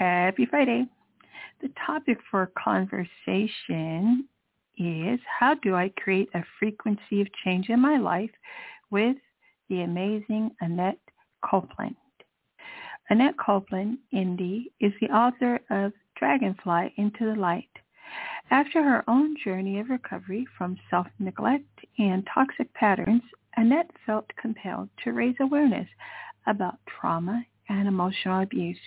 Happy Friday. The topic for conversation is how do I create a frequency of change in my life with the amazing Annette Copeland. Annette Copeland, ND, is the author of Dragonfly into the Light. After her own journey of recovery from self-neglect and toxic patterns, Annette felt compelled to raise awareness about trauma and emotional abuse.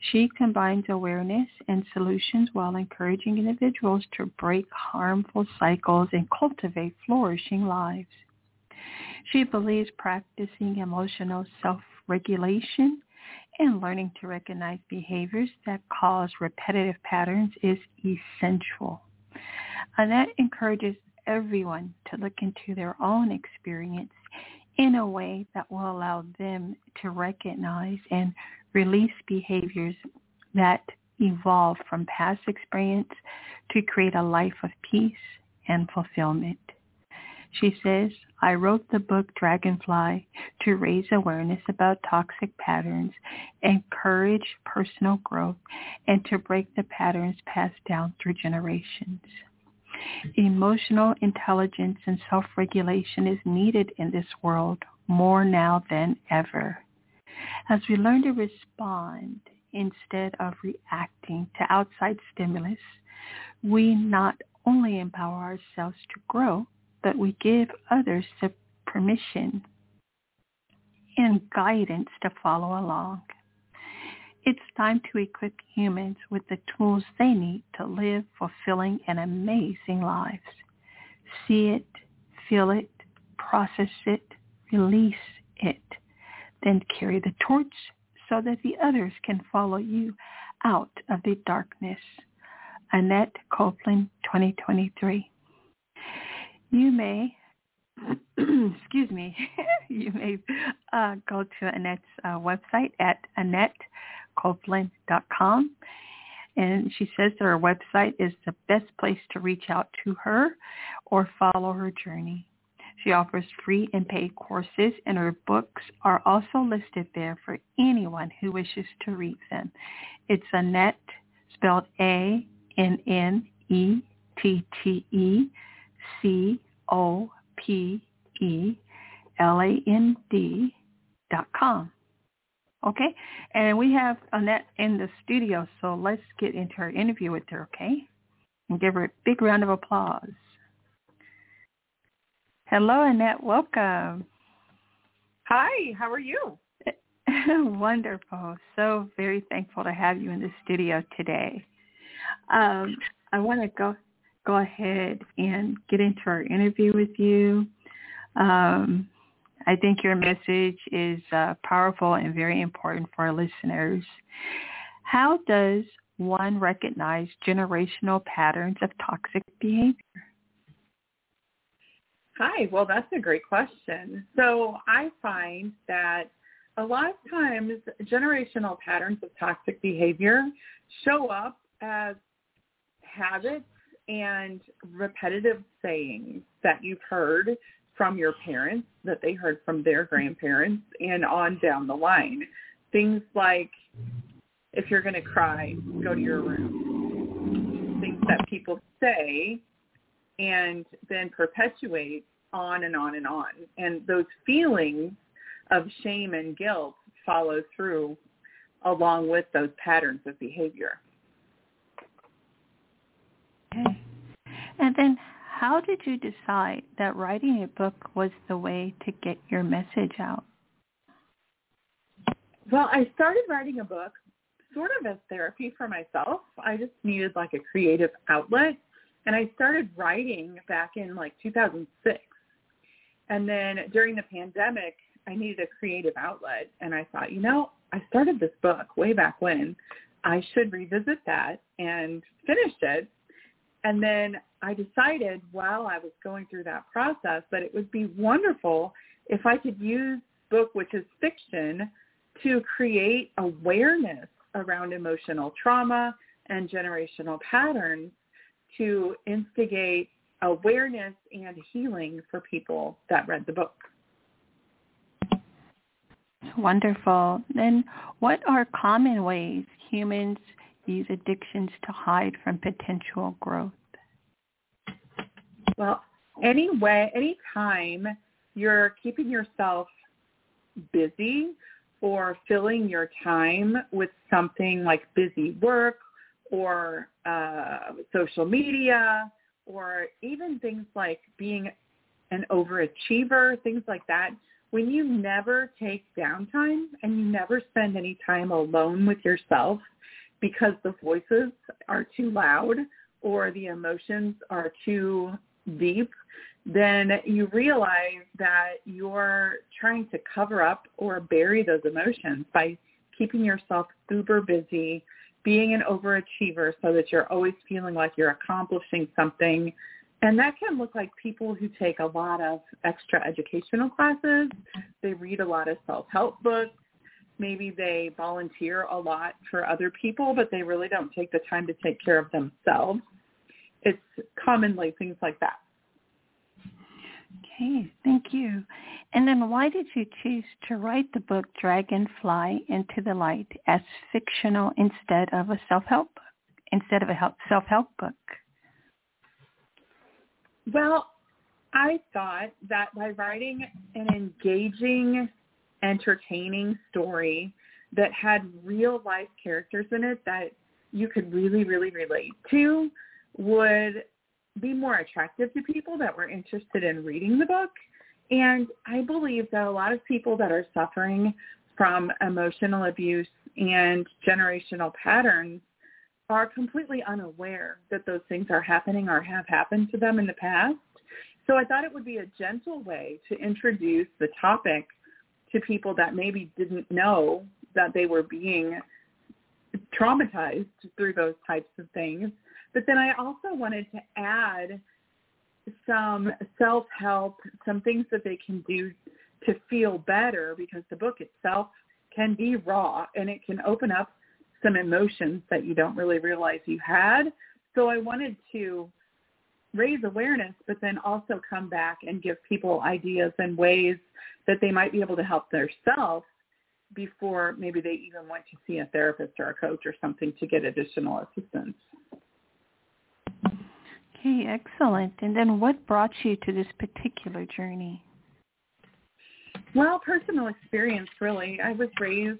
She combines awareness and solutions while encouraging individuals to break harmful cycles and cultivate flourishing lives. She believes practicing emotional self-regulation and learning to recognize behaviors that cause repetitive patterns is essential. Annette encourages everyone to look into their own experience in a way that will allow them to recognize and release behaviors that evolve from past experience to create a life of peace and fulfillment. She says, I wrote the book Dragonfly to raise awareness about toxic patterns, encourage personal growth, and to break the patterns passed down through generations. Emotional intelligence and self-regulation is needed in this world more now than ever. As we learn to respond instead of reacting to outside stimulus, we not only empower ourselves to grow, but we give others the permission and guidance to follow along. It's time to equip humans with the tools they need to live fulfilling and amazing lives. See it, feel it, process it, release it, then carry the torch so that the others can follow you out of the darkness. Annette Copeland, 2023. You may, excuse me, you may uh, go to Annette's uh, website at AnnetteCopeland.com. And she says that her website is the best place to reach out to her or follow her journey. She offers free and paid courses, and her books are also listed there for anyone who wishes to read them. It's Annette, spelled A-N-N-E-T-T-E-C-O-P-E-L-A-N-D dot com. Okay? And we have Annette in the studio, so let's get into our interview with her, okay? And give her a big round of applause. Hello, Annette. Welcome. Hi, how are you? Wonderful. So very thankful to have you in the studio today. Um, I want to go go ahead and get into our interview with you. Um, I think your message is uh, powerful and very important for our listeners. How does one recognize generational patterns of toxic behavior? Hi, well, that's a great question. So I find that a lot of times generational patterns of toxic behavior show up as habits and repetitive sayings that you've heard from your parents, that they heard from their grandparents, and on down the line. Things like, if you're going to cry, go to your room. Things that people say and then perpetuate on and on and on. And those feelings of shame and guilt follow through along with those patterns of behavior. Okay. And then how did you decide that writing a book was the way to get your message out? Well, I started writing a book sort of as therapy for myself. I just needed like a creative outlet. And I started writing back in like 2006. And then during the pandemic, I needed a creative outlet. And I thought, you know, I started this book way back when. I should revisit that and finish it. And then I decided while I was going through that process that it would be wonderful if I could use book, which is fiction, to create awareness around emotional trauma and generational patterns to instigate awareness and healing for people that read the book. Wonderful. Then what are common ways humans use addictions to hide from potential growth? Well, any way, any time you're keeping yourself busy or filling your time with something like busy work or uh, social media or even things like being an overachiever, things like that, when you never take downtime and you never spend any time alone with yourself because the voices are too loud or the emotions are too deep, then you realize that you're trying to cover up or bury those emotions by keeping yourself super busy, being an overachiever so that you're always feeling like you're accomplishing something. And that can look like people who take a lot of extra educational classes. They read a lot of self-help books. Maybe they volunteer a lot for other people, but they really don't take the time to take care of themselves. It's commonly things like that. Okay, thank you. And then why did you choose to write the book Dragonfly into the Light as fictional instead of a self-help instead of a self-help book? Well, I thought that by writing an engaging, entertaining story that had real life characters in it that you could really, really relate to would be more attractive to people that were interested in reading the book. And I believe that a lot of people that are suffering from emotional abuse and generational patterns are completely unaware that those things are happening or have happened to them in the past. So I thought it would be a gentle way to introduce the topic to people that maybe didn't know that they were being traumatized through those types of things but then I also wanted to add some self-help, some things that they can do to feel better because the book itself can be raw and it can open up some emotions that you don't really realize you had. So I wanted to raise awareness, but then also come back and give people ideas and ways that they might be able to help themselves before maybe they even went to see a therapist or a coach or something to get additional assistance. Okay, excellent. And then what brought you to this particular journey? Well, personal experience really. I was raised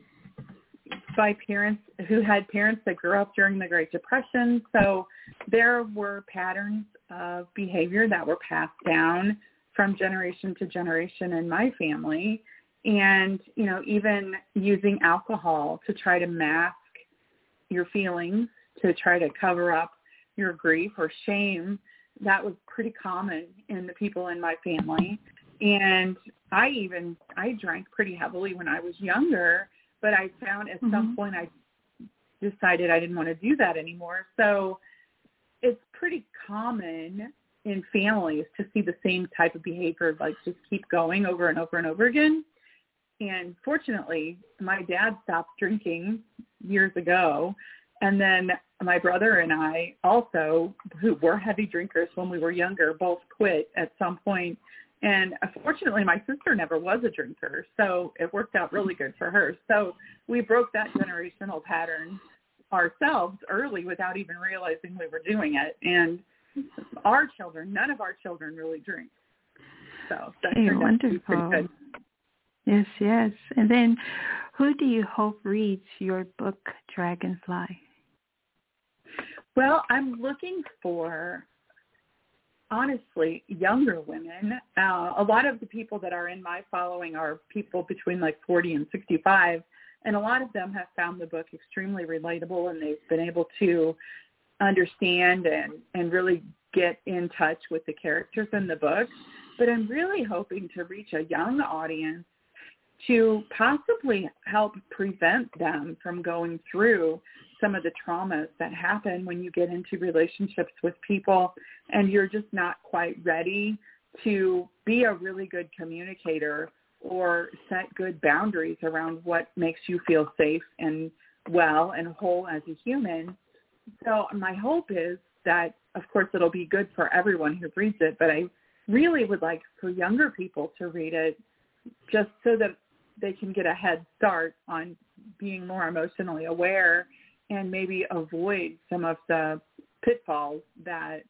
by parents who had parents that grew up during the Great Depression. So there were patterns of behavior that were passed down from generation to generation in my family. And, you know, even using alcohol to try to mask your feelings, to try to cover up your grief or shame, that was pretty common in the people in my family. And I even I drank pretty heavily when I was younger, but I found at mm-hmm. some point I decided I didn't want to do that anymore. So it's pretty common in families to see the same type of behavior like just keep going over and over and over again. And fortunately, my dad stopped drinking years ago and then my brother and I also, who were heavy drinkers when we were younger, both quit at some point. And fortunately, my sister never was a drinker, so it worked out really good for her. So we broke that generational pattern ourselves early without even realizing we were doing it. And our children, none of our children really drink. So that hey, wonderful. Yes, yes. And then who do you hope reads your book, Dragonfly? Well, I'm looking for honestly younger women. Uh, a lot of the people that are in my following are people between like 40 and 65, and a lot of them have found the book extremely relatable, and they've been able to understand and and really get in touch with the characters in the book. but I'm really hoping to reach a young audience to possibly help prevent them from going through some of the traumas that happen when you get into relationships with people and you're just not quite ready to be a really good communicator or set good boundaries around what makes you feel safe and well and whole as a human. So my hope is that, of course, it'll be good for everyone who reads it, but I really would like for younger people to read it just so that they can get a head start on being more emotionally aware and maybe avoid some of the pitfalls that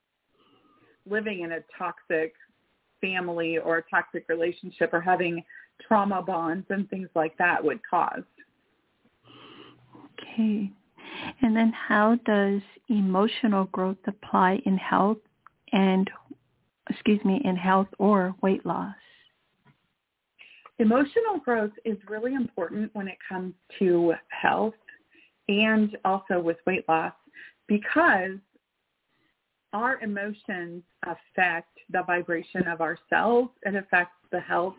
living in a toxic family or a toxic relationship or having trauma bonds and things like that would cause. Okay. And then how does emotional growth apply in health and, excuse me, in health or weight loss? Emotional growth is really important when it comes to health and also with weight loss because our emotions affect the vibration of our cells. It affects the health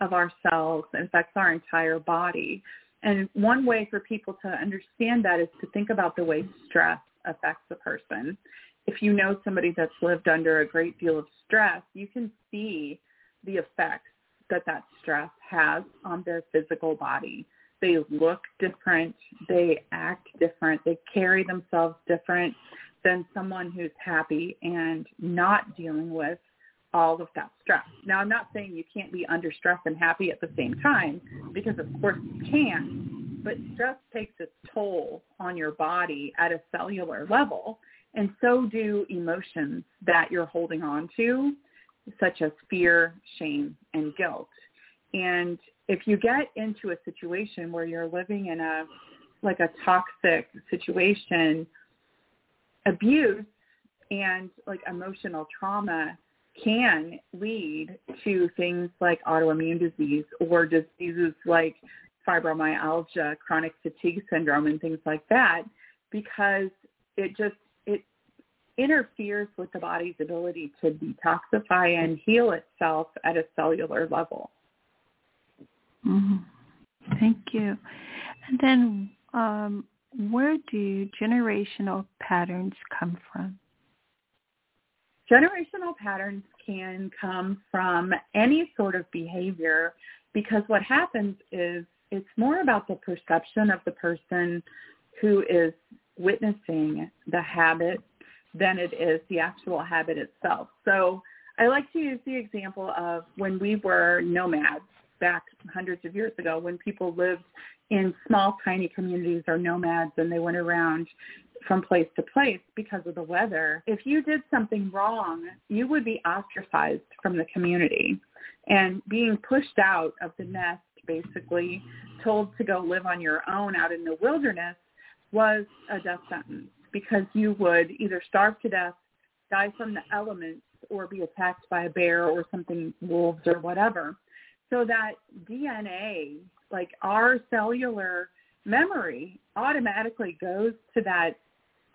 of our cells. It affects our entire body. And one way for people to understand that is to think about the way stress affects a person. If you know somebody that's lived under a great deal of stress, you can see the effects that that stress has on their physical body. They look different. They act different. They carry themselves different than someone who's happy and not dealing with all of that stress. Now, I'm not saying you can't be under stress and happy at the same time because of course you can, but stress takes its toll on your body at a cellular level and so do emotions that you're holding on to such as fear, shame, and guilt. And if you get into a situation where you're living in a like a toxic situation, abuse and like emotional trauma can lead to things like autoimmune disease or diseases like fibromyalgia, chronic fatigue syndrome and things like that because it just it interferes with the body's ability to detoxify and heal itself at a cellular level. Mm-hmm. Thank you. And then um, where do generational patterns come from? Generational patterns can come from any sort of behavior because what happens is it's more about the perception of the person who is witnessing the habit than it is the actual habit itself. So I like to use the example of when we were nomads back hundreds of years ago when people lived in small, tiny communities or nomads and they went around from place to place because of the weather. If you did something wrong, you would be ostracized from the community and being pushed out of the nest, basically told to go live on your own out in the wilderness was a death sentence because you would either starve to death, die from the elements, or be attacked by a bear or something, wolves or whatever. So that DNA, like our cellular memory, automatically goes to that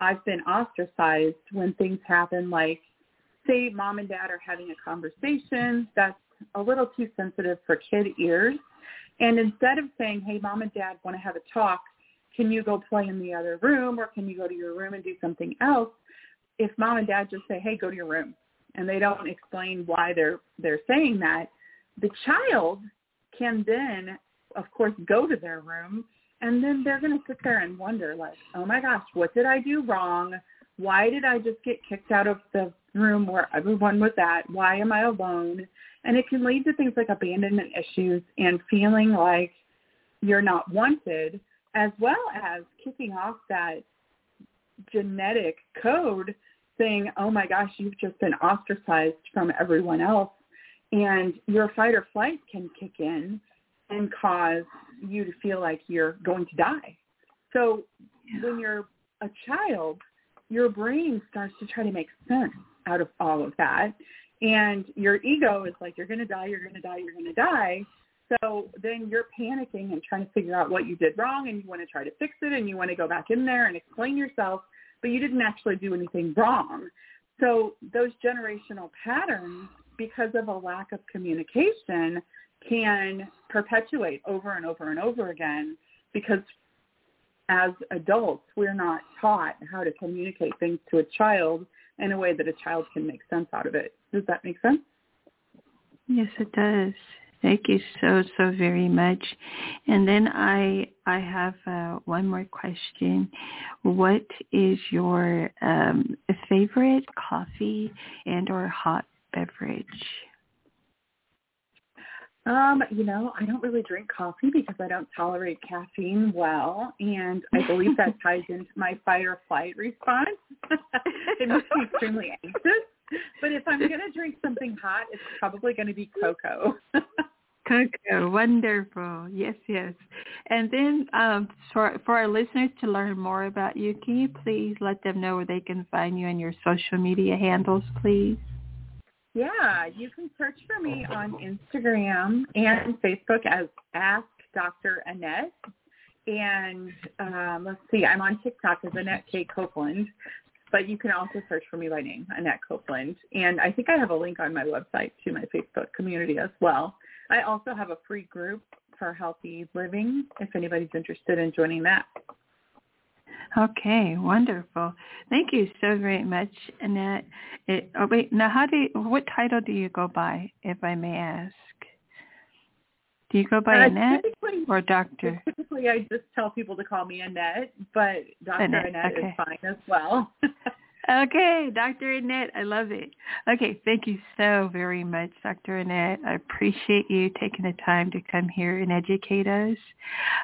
I've been ostracized when things happen like say mom and dad are having a conversation that's a little too sensitive for kid ears. And instead of saying, hey, mom and dad want to have a talk, can you go play in the other room or can you go to your room and do something else? If mom and dad just say, hey, go to your room, and they don't explain why they're they're saying that, the child can then, of course, go to their room and then they're going to sit there and wonder like, oh my gosh, what did I do wrong? Why did I just get kicked out of the room where everyone was at? Why am I alone? And it can lead to things like abandonment issues and feeling like you're not wanted, as well as kicking off that genetic code saying, oh my gosh, you've just been ostracized from everyone else and your fight or flight can kick in and cause you to feel like you're going to die. So when you're a child, your brain starts to try to make sense out of all of that. And your ego is like, you're going to die, you're going to die, you're going to die. So then you're panicking and trying to figure out what you did wrong and you want to try to fix it and you want to go back in there and explain yourself, but you didn't actually do anything wrong. So those generational patterns because of a lack of communication can perpetuate over and over and over again because as adults we're not taught how to communicate things to a child in a way that a child can make sense out of it. Does that make sense? Yes, it does. Thank you so so very much. And then I I have uh, one more question. What is your um, favorite coffee and or hot beverage? Um, you know, I don't really drink coffee because I don't tolerate caffeine well, and I believe that ties into my fight or flight response. it makes me extremely anxious. But if I'm going to drink something hot, it's probably going to be cocoa. cocoa, wonderful. Yes, yes. And then um, for for our listeners to learn more about you, can you please let them know where they can find you and your social media handles, please? Yeah, you can search for me on Instagram and Facebook as Ask Dr. Annette. And um, let's see, I'm on TikTok as Annette K. Copeland, but you can also search for me by name, Annette Copeland. And I think I have a link on my website to my Facebook community as well. I also have a free group for healthy living if anybody's interested in joining that. Okay, wonderful. Thank you so very much, Annette. It, oh, wait, now how do you, what title do you go by, if I may ask? Do you go by uh, Annette or Doctor? Typically, I just tell people to call me Annette, but Doctor Annette, Annette okay. is fine as well. Okay, Dr. Annette, I love it. Okay, thank you so very much, Dr. Annette. I appreciate you taking the time to come here and educate us.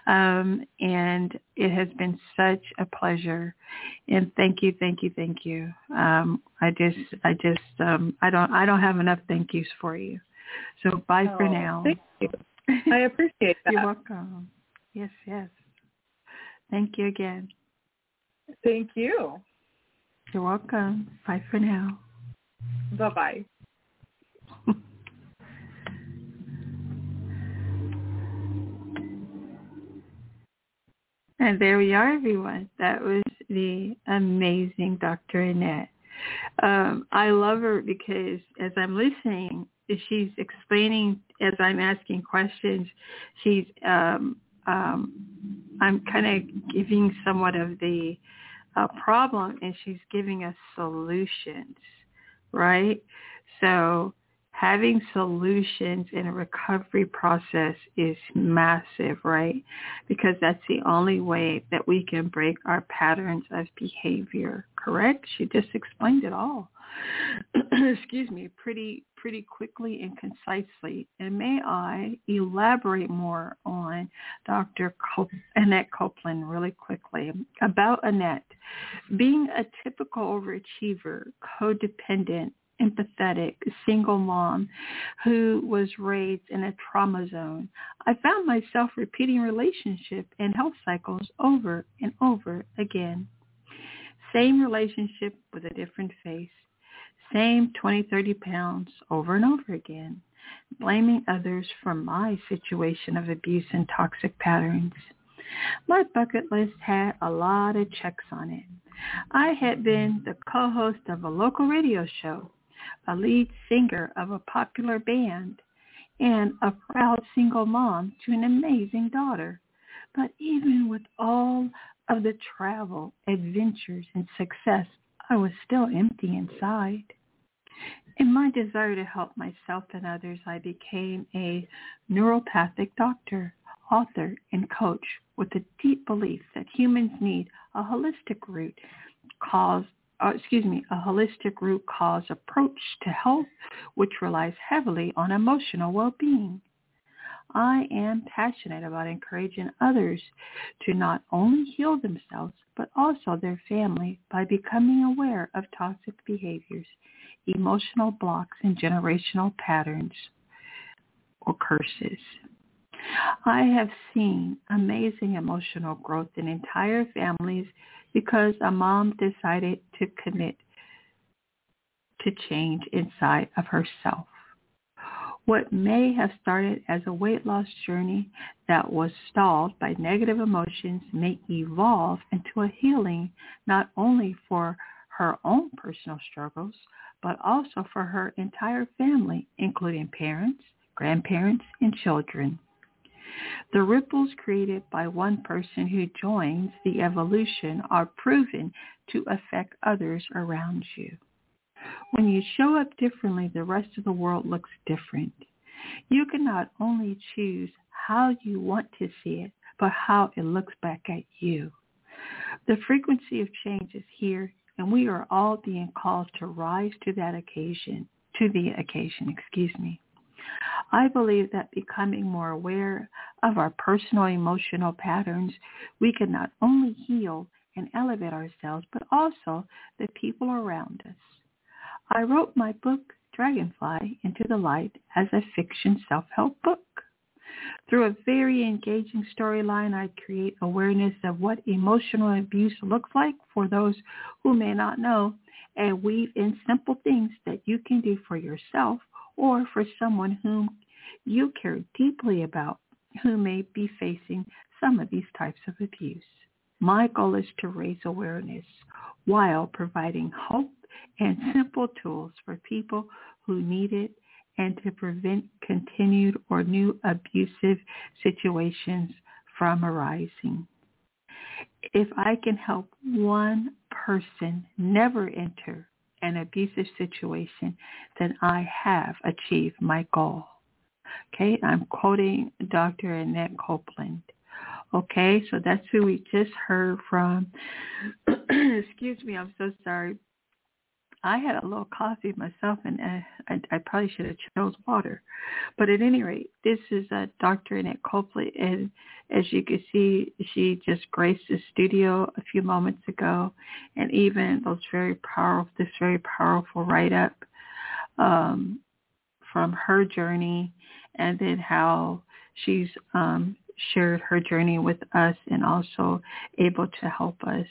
Um, and it has been such a pleasure. And thank you, thank you, thank you. Um, I just, I just, um, I don't, I don't have enough thank yous for you. So bye oh, for now. Thank you. I appreciate that. You're welcome. Yes, yes. Thank you again. Thank you. You're welcome. Bye for now. Bye-bye. and there we are, everyone. That was the amazing Dr. Annette. Um, I love her because as I'm listening, she's explaining as I'm asking questions. She's um, um, I'm kind of giving somewhat of the a problem and she's giving us solutions, right? So having solutions in a recovery process is massive, right? Because that's the only way that we can break our patterns of behavior, correct? She just explained it all. excuse me, pretty pretty quickly and concisely. And may I elaborate more on Dr. Cop- Annette Copeland really quickly about Annette being a typical overachiever, codependent, empathetic single mom who was raised in a trauma zone. I found myself repeating relationship and health cycles over and over again. Same relationship with a different face same 20, 30 pounds over and over again, blaming others for my situation of abuse and toxic patterns. My bucket list had a lot of checks on it. I had been the co-host of a local radio show, a lead singer of a popular band, and a proud single mom to an amazing daughter. But even with all of the travel, adventures, and success, I was still empty inside. In my desire to help myself and others, I became a neuropathic doctor, author, and coach with a deep belief that humans need a holistic root cause, uh, excuse me, a holistic root cause approach to health, which relies heavily on emotional well-being. I am passionate about encouraging others to not only heal themselves, but also their family by becoming aware of toxic behaviors emotional blocks and generational patterns or curses. I have seen amazing emotional growth in entire families because a mom decided to commit to change inside of herself. What may have started as a weight loss journey that was stalled by negative emotions may evolve into a healing not only for her own personal struggles, but also for her entire family, including parents, grandparents, and children. The ripples created by one person who joins the evolution are proven to affect others around you. When you show up differently, the rest of the world looks different. You can not only choose how you want to see it, but how it looks back at you. The frequency of change is here, and we are all being called to rise to that occasion, to the occasion, excuse me. I believe that becoming more aware of our personal emotional patterns, we can not only heal and elevate ourselves, but also the people around us. I wrote my book, Dragonfly Into the Light, as a fiction self-help book. Through a very engaging storyline, I create awareness of what emotional abuse looks like for those who may not know and weave in simple things that you can do for yourself or for someone whom you care deeply about who may be facing some of these types of abuse. My goal is to raise awareness while providing hope and simple tools for people who need it and to prevent continued or new abusive situations from arising. If I can help one person never enter an abusive situation, then I have achieved my goal. Okay, I'm quoting Dr. Annette Copeland. Okay, so that's who we just heard from. Excuse me, I'm so sorry. I had a little coffee myself, and uh, I, I probably should have chose water. But at any rate, this is uh, Dr. Annette Copley, and as you can see, she just graced the studio a few moments ago, and even those very powerful, this very powerful write-up um, from her journey, and then how she's um, shared her journey with us, and also able to help us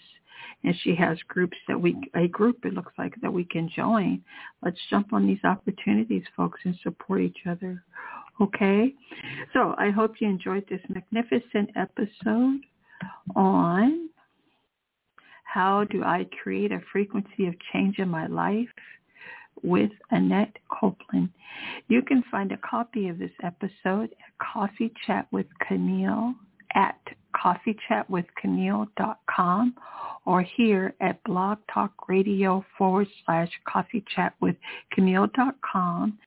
and she has groups that we a group it looks like that we can join let's jump on these opportunities folks and support each other okay so i hope you enjoyed this magnificent episode on how do i create a frequency of change in my life with Annette Copeland. You can find a copy of this episode at Coffee Chat with Camille at coffeechatwithcamille.com or here at blog talk radio forward slash coffee chat with camille.com.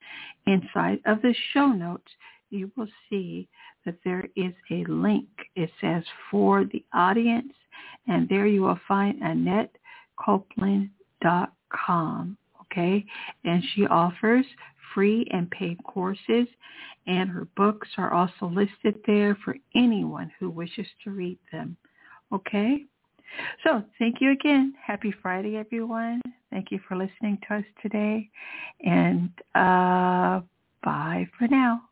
Inside of the show notes, you will see that there is a link. It says for the audience, and there you will find AnnetteCopeland.com. Okay, and she offers free and paid courses, and her books are also listed there for anyone who wishes to read them. Okay? So thank you again. Happy Friday, everyone. Thank you for listening to us today. And uh, bye for now.